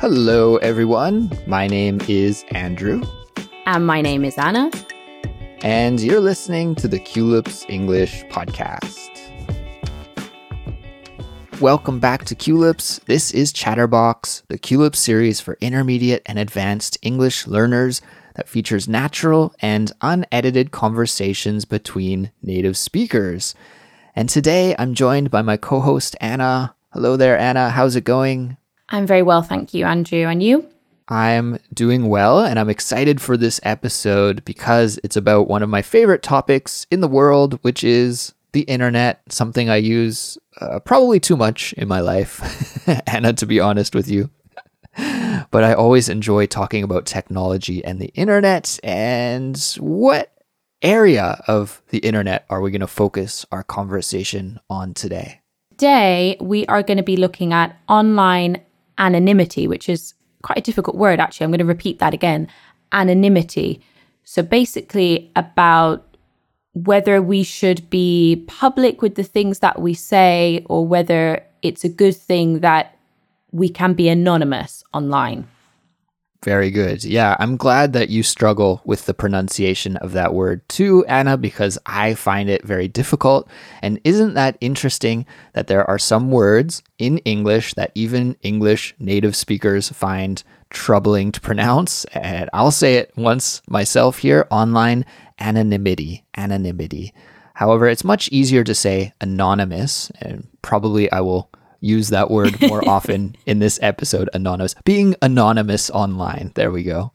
Hello, everyone. My name is Andrew. And my name is Anna. And you're listening to the Culips English Podcast. Welcome back to Culips. This is Chatterbox, the Culips series for intermediate and advanced English learners that features natural and unedited conversations between native speakers. And today I'm joined by my co host, Anna. Hello there, Anna. How's it going? I'm very well, thank you, Andrew. And you? I'm doing well, and I'm excited for this episode because it's about one of my favorite topics in the world, which is the internet, something I use uh, probably too much in my life, Anna, to be honest with you. but I always enjoy talking about technology and the internet. And what area of the internet are we going to focus our conversation on today? Today, we are going to be looking at online anonymity, which is quite a difficult word, actually. I'm going to repeat that again anonymity. So, basically, about whether we should be public with the things that we say or whether it's a good thing that we can be anonymous online. Very good. Yeah, I'm glad that you struggle with the pronunciation of that word too, Anna, because I find it very difficult. And isn't that interesting that there are some words in English that even English native speakers find troubling to pronounce? And I'll say it once myself here online anonymity. Anonymity. However, it's much easier to say anonymous, and probably I will use that word more often in this episode anonymous. Being anonymous online. There we go.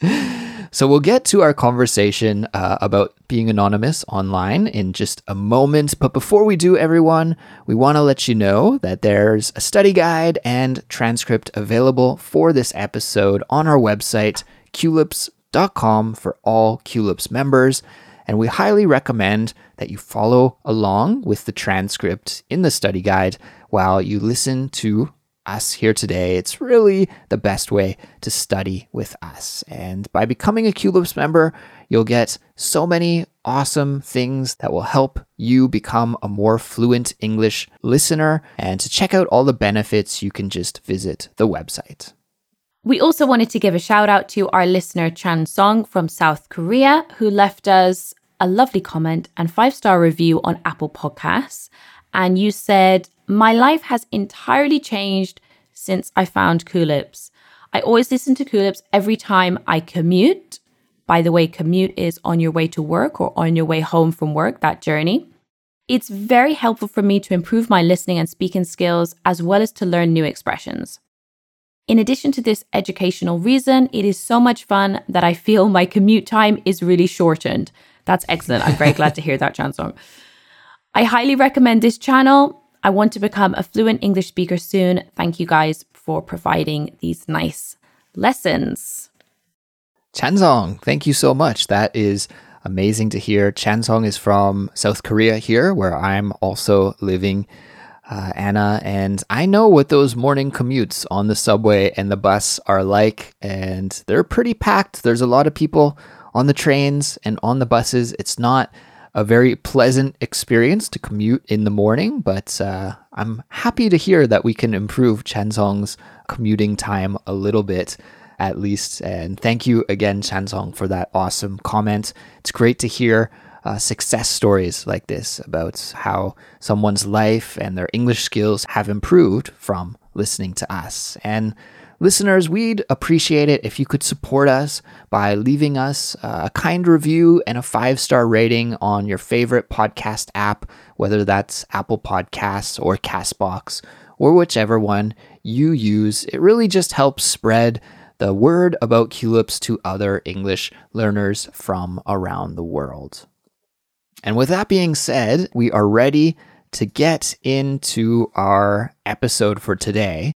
So we'll get to our conversation uh, about being anonymous online in just a moment. But before we do everyone we want to let you know that there's a study guide and transcript available for this episode on our website culips.com for all culips members and we highly recommend that you follow along with the transcript in the study guide while you listen to us here today. It's really the best way to study with us. And by becoming a Culips member, you'll get so many awesome things that will help you become a more fluent English listener. And to check out all the benefits, you can just visit the website. We also wanted to give a shout out to our listener Chan Song from South Korea, who left us a lovely comment and five star review on Apple Podcasts. And you said, My life has entirely changed since I found Culips. I always listen to Culips every time I commute. By the way, commute is on your way to work or on your way home from work, that journey. It's very helpful for me to improve my listening and speaking skills as well as to learn new expressions. In addition to this educational reason, it is so much fun that I feel my commute time is really shortened. That's excellent. I'm very glad to hear that, Chansong. I highly recommend this channel. I want to become a fluent English speaker soon. Thank you guys for providing these nice lessons. Chansong, thank you so much. That is amazing to hear. Chansong is from South Korea here, where I'm also living. Uh, Anna, and I know what those morning commutes on the subway and the bus are like, and they're pretty packed. There's a lot of people on the trains and on the buses. It's not a very pleasant experience to commute in the morning, but uh, I'm happy to hear that we can improve Chansong's commuting time a little bit at least. And thank you again, Chansong, for that awesome comment. It's great to hear uh, success stories like this about how someone's life and their English skills have improved from listening to us. And Listeners, we'd appreciate it if you could support us by leaving us uh, a kind review and a five star rating on your favorite podcast app, whether that's Apple Podcasts or Castbox or whichever one you use. It really just helps spread the word about Culips to other English learners from around the world. And with that being said, we are ready to get into our episode for today.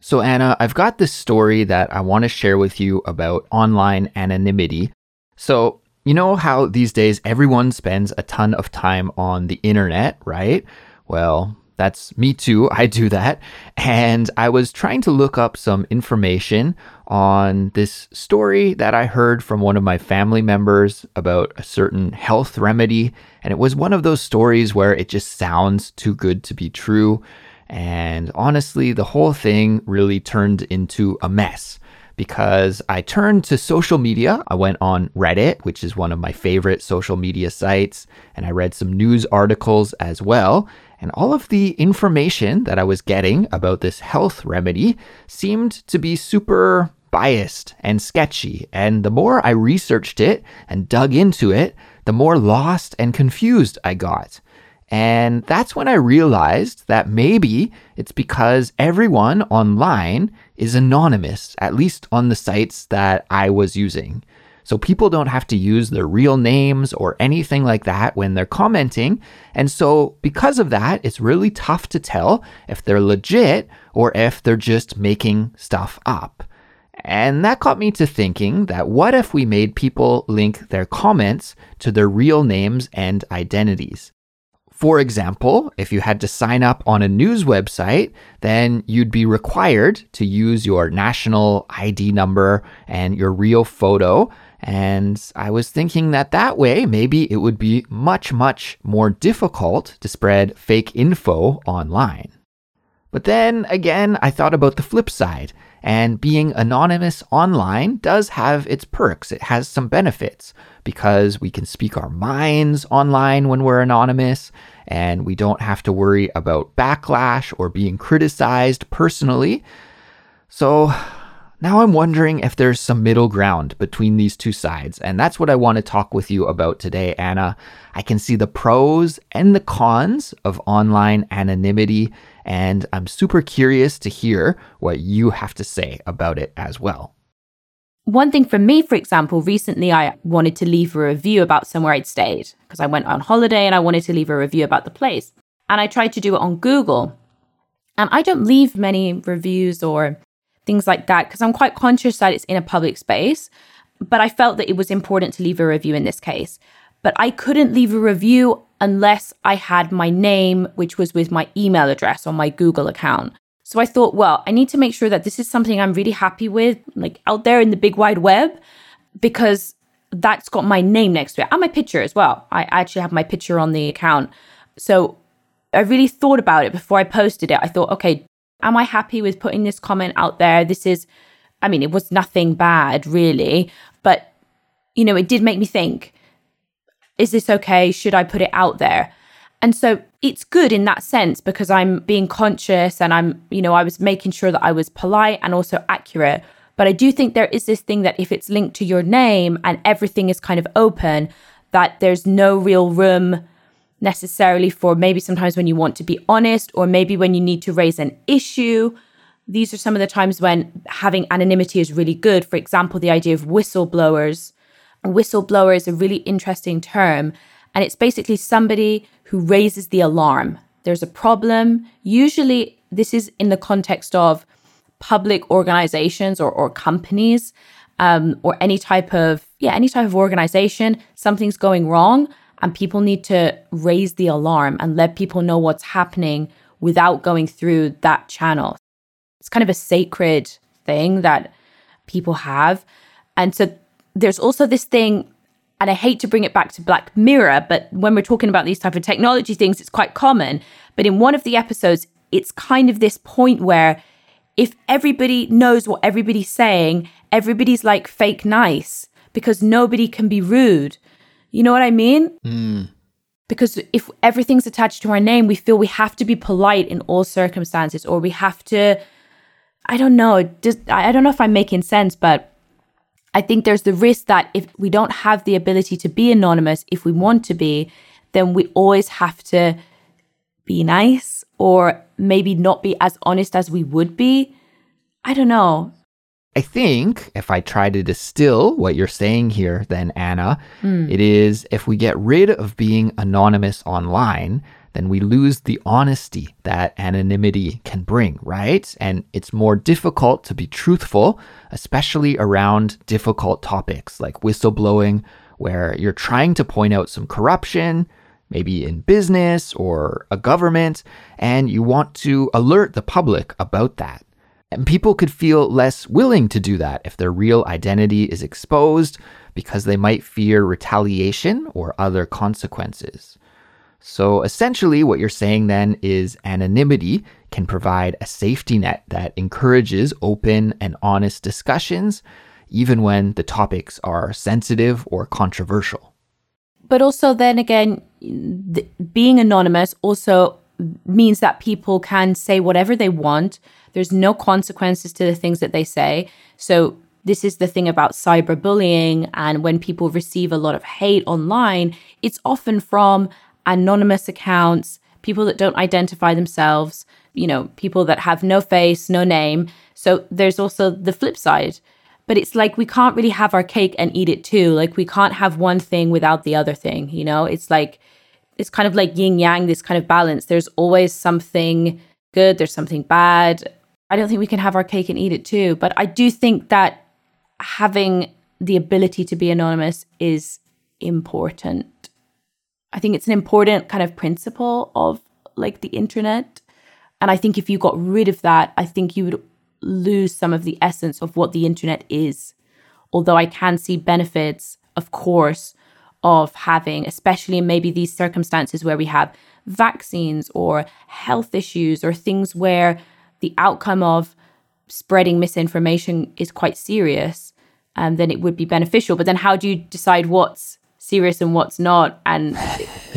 So, Anna, I've got this story that I want to share with you about online anonymity. So, you know how these days everyone spends a ton of time on the internet, right? Well, that's me too. I do that. And I was trying to look up some information on this story that I heard from one of my family members about a certain health remedy. And it was one of those stories where it just sounds too good to be true. And honestly, the whole thing really turned into a mess because I turned to social media. I went on Reddit, which is one of my favorite social media sites, and I read some news articles as well. And all of the information that I was getting about this health remedy seemed to be super biased and sketchy. And the more I researched it and dug into it, the more lost and confused I got. And that's when I realized that maybe it's because everyone online is anonymous, at least on the sites that I was using. So people don't have to use their real names or anything like that when they're commenting. And so, because of that, it's really tough to tell if they're legit or if they're just making stuff up. And that got me to thinking that what if we made people link their comments to their real names and identities? For example, if you had to sign up on a news website, then you'd be required to use your national ID number and your real photo. And I was thinking that that way, maybe it would be much, much more difficult to spread fake info online. But then again, I thought about the flip side. And being anonymous online does have its perks. It has some benefits because we can speak our minds online when we're anonymous, and we don't have to worry about backlash or being criticized personally. So now I'm wondering if there's some middle ground between these two sides, and that's what I want to talk with you about today, Anna. I can see the pros and the cons of online anonymity and I'm super curious to hear what you have to say about it as well. One thing for me, for example, recently I wanted to leave a review about somewhere I'd stayed because I went on holiday and I wanted to leave a review about the place. And I tried to do it on Google. And I don't leave many reviews or things like that because I'm quite conscious that it's in a public space. But I felt that it was important to leave a review in this case. But I couldn't leave a review unless I had my name, which was with my email address on my Google account. So I thought, well, I need to make sure that this is something I'm really happy with, like out there in the big wide web, because that's got my name next to it and my picture as well. I actually have my picture on the account. So I really thought about it before I posted it. I thought, okay, am I happy with putting this comment out there? This is, I mean, it was nothing bad really, but, you know, it did make me think is this okay? Should I put it out there? And so it's good in that sense because I'm being conscious and I'm, you know, I was making sure that I was polite and also accurate. But I do think there is this thing that if it's linked to your name and everything is kind of open, that there's no real room necessarily for maybe sometimes when you want to be honest or maybe when you need to raise an issue. These are some of the times when having anonymity is really good. For example, the idea of whistleblowers whistleblower is a really interesting term. And it's basically somebody who raises the alarm. There's a problem. Usually, this is in the context of public organizations or, or companies um, or any type of yeah any type of organization something's going wrong and people need to raise the alarm and let people know what's happening without going through that channel it's kind of a sacred thing that people have and so there's also this thing and I hate to bring it back to Black Mirror, but when we're talking about these type of technology things, it's quite common. But in one of the episodes, it's kind of this point where if everybody knows what everybody's saying, everybody's like fake nice because nobody can be rude. You know what I mean? Mm. Because if everything's attached to our name, we feel we have to be polite in all circumstances, or we have to. I don't know. Just I don't know if I'm making sense, but I think there's the risk that if we don't have the ability to be anonymous, if we want to be, then we always have to be nice or maybe not be as honest as we would be. I don't know. I think if I try to distill what you're saying here, then Anna, mm. it is if we get rid of being anonymous online, then we lose the honesty that anonymity can bring, right? And it's more difficult to be truthful, especially around difficult topics like whistleblowing, where you're trying to point out some corruption, maybe in business or a government, and you want to alert the public about that. And people could feel less willing to do that if their real identity is exposed because they might fear retaliation or other consequences. So essentially, what you're saying then is anonymity can provide a safety net that encourages open and honest discussions, even when the topics are sensitive or controversial. But also, then again, th- being anonymous also means that people can say whatever they want. There's no consequences to the things that they say. So, this is the thing about cyberbullying. And when people receive a lot of hate online, it's often from anonymous accounts, people that don't identify themselves, you know, people that have no face, no name. So, there's also the flip side but it's like we can't really have our cake and eat it too. Like we can't have one thing without the other thing, you know? It's like it's kind of like yin yang, this kind of balance. There's always something good, there's something bad. I don't think we can have our cake and eat it too, but I do think that having the ability to be anonymous is important. I think it's an important kind of principle of like the internet. And I think if you got rid of that, I think you would lose some of the essence of what the internet is. Although I can see benefits, of course, of having, especially in maybe these circumstances where we have vaccines or health issues or things where the outcome of spreading misinformation is quite serious, um, then it would be beneficial. But then how do you decide what's serious and what's not? And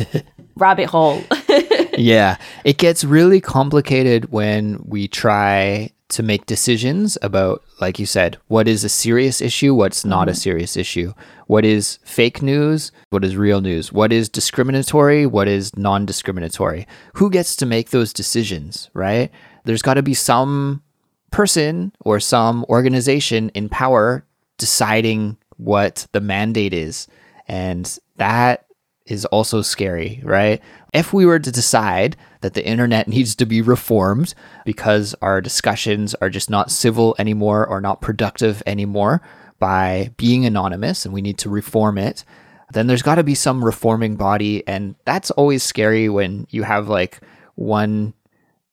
rabbit hole. yeah, it gets really complicated when we try to make decisions about, like you said, what is a serious issue, what's not mm-hmm. a serious issue, what is fake news, what is real news, what is discriminatory, what is non discriminatory. Who gets to make those decisions, right? There's got to be some person or some organization in power deciding what the mandate is. And that is also scary, right? If we were to decide that the internet needs to be reformed because our discussions are just not civil anymore or not productive anymore by being anonymous and we need to reform it, then there's got to be some reforming body. And that's always scary when you have like one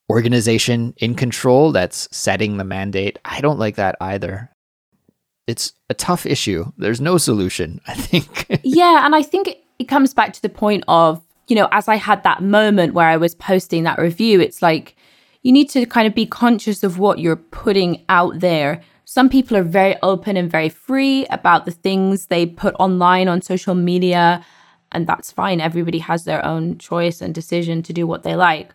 organization in control that's setting the mandate. I don't like that either. It's a tough issue. There's no solution, I think. yeah. And I think it comes back to the point of, you know, as I had that moment where I was posting that review, it's like you need to kind of be conscious of what you're putting out there. Some people are very open and very free about the things they put online on social media, and that's fine. Everybody has their own choice and decision to do what they like.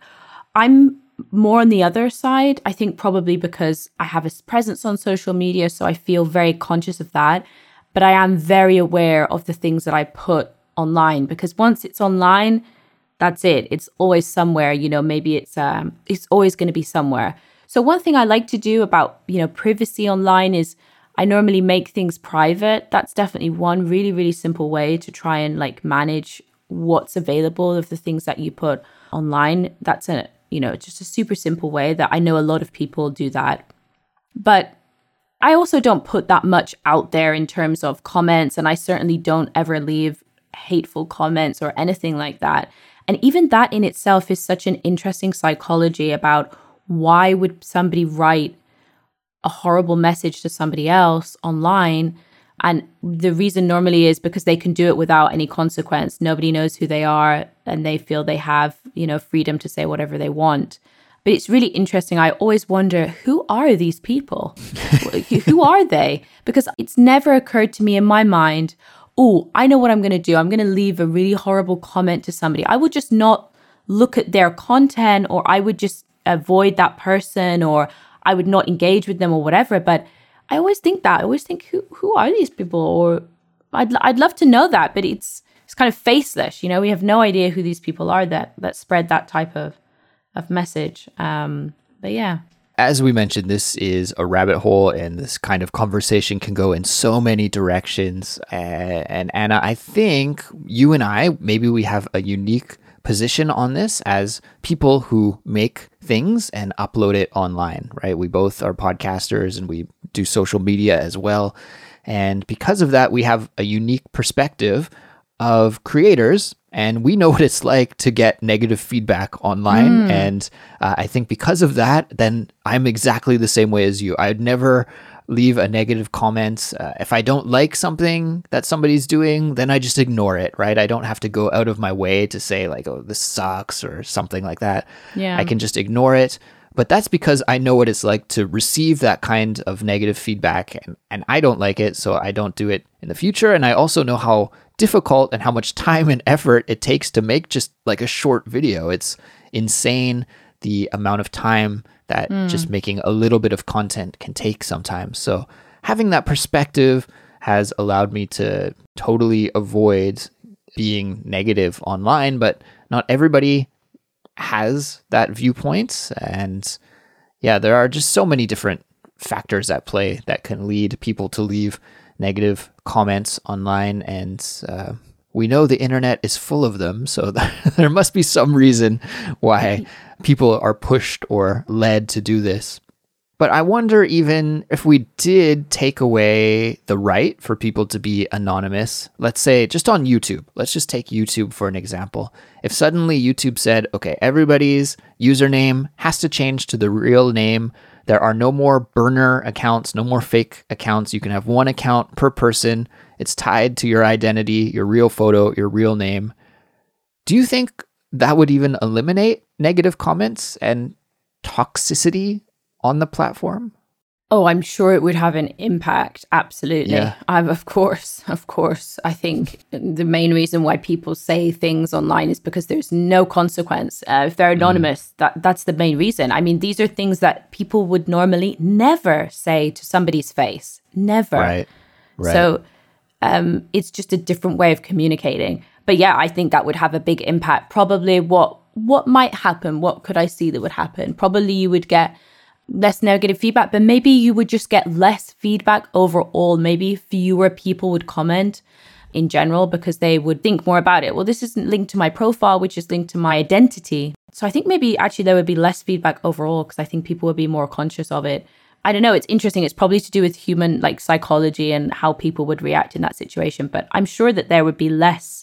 I'm more on the other side, I think probably because I have a presence on social media, so I feel very conscious of that. But I am very aware of the things that I put online because once it's online, that's it. It's always somewhere, you know, maybe it's um it's always going to be somewhere. So one thing I like to do about, you know, privacy online is I normally make things private. That's definitely one really really simple way to try and like manage what's available of the things that you put online. That's a, you know, just a super simple way that I know a lot of people do that. But I also don't put that much out there in terms of comments, and I certainly don't ever leave hateful comments or anything like that. And even that in itself is such an interesting psychology about why would somebody write a horrible message to somebody else online and the reason normally is because they can do it without any consequence nobody knows who they are and they feel they have you know freedom to say whatever they want but it's really interesting i always wonder who are these people who are they because it's never occurred to me in my mind oh, I know what I'm going to do. I'm going to leave a really horrible comment to somebody. I would just not look at their content or I would just avoid that person or I would not engage with them or whatever. But I always think that. I always think, who, who are these people? Or I'd, I'd love to know that, but it's, it's kind of faceless. You know, we have no idea who these people are that, that spread that type of, of message. Um, but yeah as we mentioned, this is a rabbit hole, and this kind of conversation can go in so many directions. And Anna, I think you and I, maybe we have a unique position on this as people who make things and upload it online, right? We both are podcasters and we do social media as well. And because of that, we have a unique perspective of creators and we know what it's like to get negative feedback online. Mm. And uh, I think because of that, then I'm exactly the same way as you. I'd never leave a negative comment. Uh, if I don't like something that somebody's doing, then I just ignore it, right? I don't have to go out of my way to say, like, oh, this sucks or something like that. Yeah. I can just ignore it. But that's because I know what it's like to receive that kind of negative feedback and, and I don't like it, so I don't do it in the future. And I also know how difficult and how much time and effort it takes to make just like a short video. It's insane the amount of time that mm. just making a little bit of content can take sometimes. So having that perspective has allowed me to totally avoid being negative online, but not everybody has that viewpoint. And yeah, there are just so many different factors at play that can lead people to leave negative comments online. And uh, we know the internet is full of them. So there must be some reason why people are pushed or led to do this. But I wonder even if we did take away the right for people to be anonymous, let's say just on YouTube, let's just take YouTube for an example. If suddenly YouTube said, okay, everybody's username has to change to the real name, there are no more burner accounts, no more fake accounts. You can have one account per person. It's tied to your identity, your real photo, your real name. Do you think that would even eliminate negative comments and toxicity on the platform? Oh, I'm sure it would have an impact. Absolutely. Yeah. I'm, of course, of course. I think the main reason why people say things online is because there's no consequence. Uh, if they're mm. anonymous, mm. that that's the main reason. I mean, these are things that people would normally never say to somebody's face. Never. Right. Right. So um, it's just a different way of communicating. But yeah, I think that would have a big impact. Probably what what might happen? What could I see that would happen? Probably you would get less negative feedback, but maybe you would just get less feedback overall. Maybe fewer people would comment in general because they would think more about it. Well, this isn't linked to my profile, which is linked to my identity. So I think maybe actually there would be less feedback overall because I think people would be more conscious of it. I don't know. It's interesting. It's probably to do with human like psychology and how people would react in that situation. But I'm sure that there would be less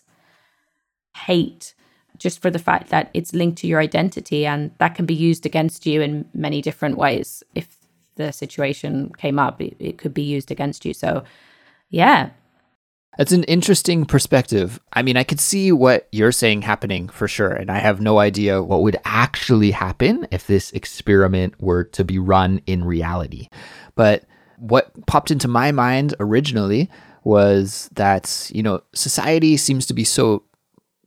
hate just for the fact that it's linked to your identity and that can be used against you in many different ways. If the situation came up, it, it could be used against you. So, yeah. That's an interesting perspective. I mean, I could see what you're saying happening for sure. And I have no idea what would actually happen if this experiment were to be run in reality. But what popped into my mind originally was that, you know, society seems to be so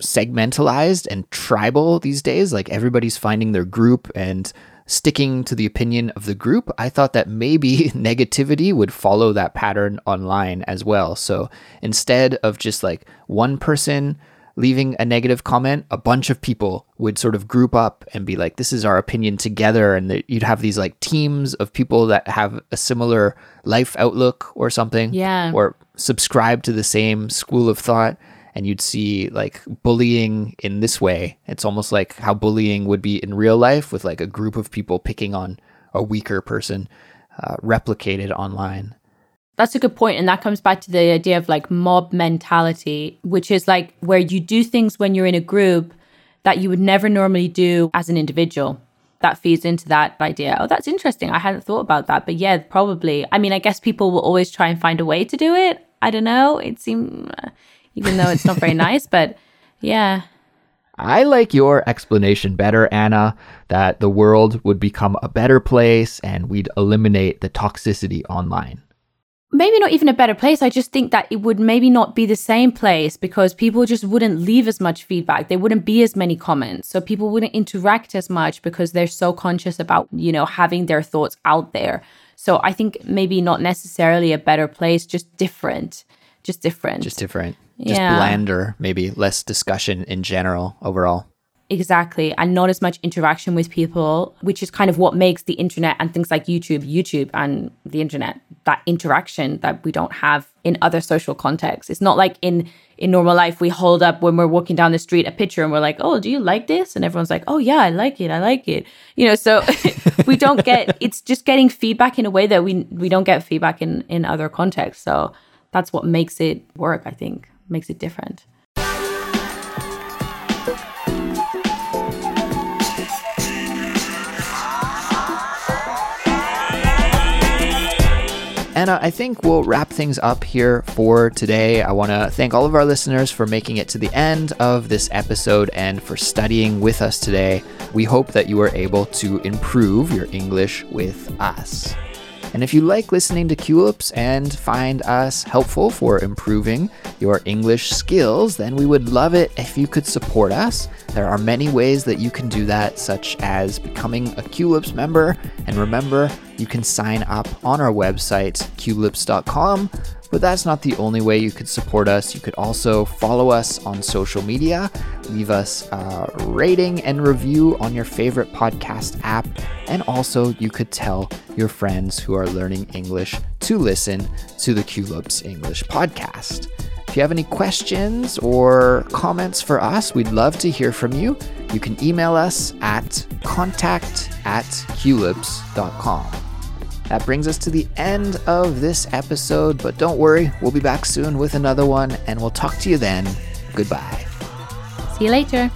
segmentalized and tribal these days. Like everybody's finding their group and sticking to the opinion of the group. I thought that maybe negativity would follow that pattern online as well. So instead of just like one person leaving a negative comment, a bunch of people would sort of group up and be like, this is our opinion together. And you'd have these like teams of people that have a similar life outlook or something. Yeah. Or subscribe to the same school of thought and you'd see like bullying in this way. It's almost like how bullying would be in real life with like a group of people picking on a weaker person uh, replicated online. That's a good point. And that comes back to the idea of like mob mentality, which is like where you do things when you're in a group that you would never normally do as an individual. That feeds into that idea. Oh, that's interesting. I hadn't thought about that. But yeah, probably. I mean, I guess people will always try and find a way to do it. I don't know. It seems even though it's not very nice. But yeah. I like your explanation better, Anna, that the world would become a better place and we'd eliminate the toxicity online. Maybe not even a better place. I just think that it would maybe not be the same place because people just wouldn't leave as much feedback. There wouldn't be as many comments. So people wouldn't interact as much because they're so conscious about, you know, having their thoughts out there. So I think maybe not necessarily a better place, just different. Just different. Just different just blander, maybe less discussion in general overall. Exactly. And not as much interaction with people, which is kind of what makes the internet and things like YouTube, YouTube and the internet, that interaction that we don't have in other social contexts. It's not like in in normal life we hold up when we're walking down the street a picture and we're like, "Oh, do you like this?" and everyone's like, "Oh yeah, I like it. I like it." You know, so we don't get it's just getting feedback in a way that we we don't get feedback in in other contexts. So that's what makes it work, I think makes it different. Anna, I think we'll wrap things up here for today. I want to thank all of our listeners for making it to the end of this episode and for studying with us today. We hope that you are able to improve your English with us. And if you like listening to Culips and find us helpful for improving your English skills, then we would love it if you could support us. There are many ways that you can do that, such as becoming a Culips member. And remember, you can sign up on our website, culips.com. But that's not the only way you could support us. You could also follow us on social media, leave us a rating and review on your favorite podcast app, and also you could tell your friends who are learning English to listen to the Culips English podcast. If you have any questions or comments for us, we'd love to hear from you. You can email us at contact at culips.com. That brings us to the end of this episode, but don't worry, we'll be back soon with another one, and we'll talk to you then. Goodbye. See you later.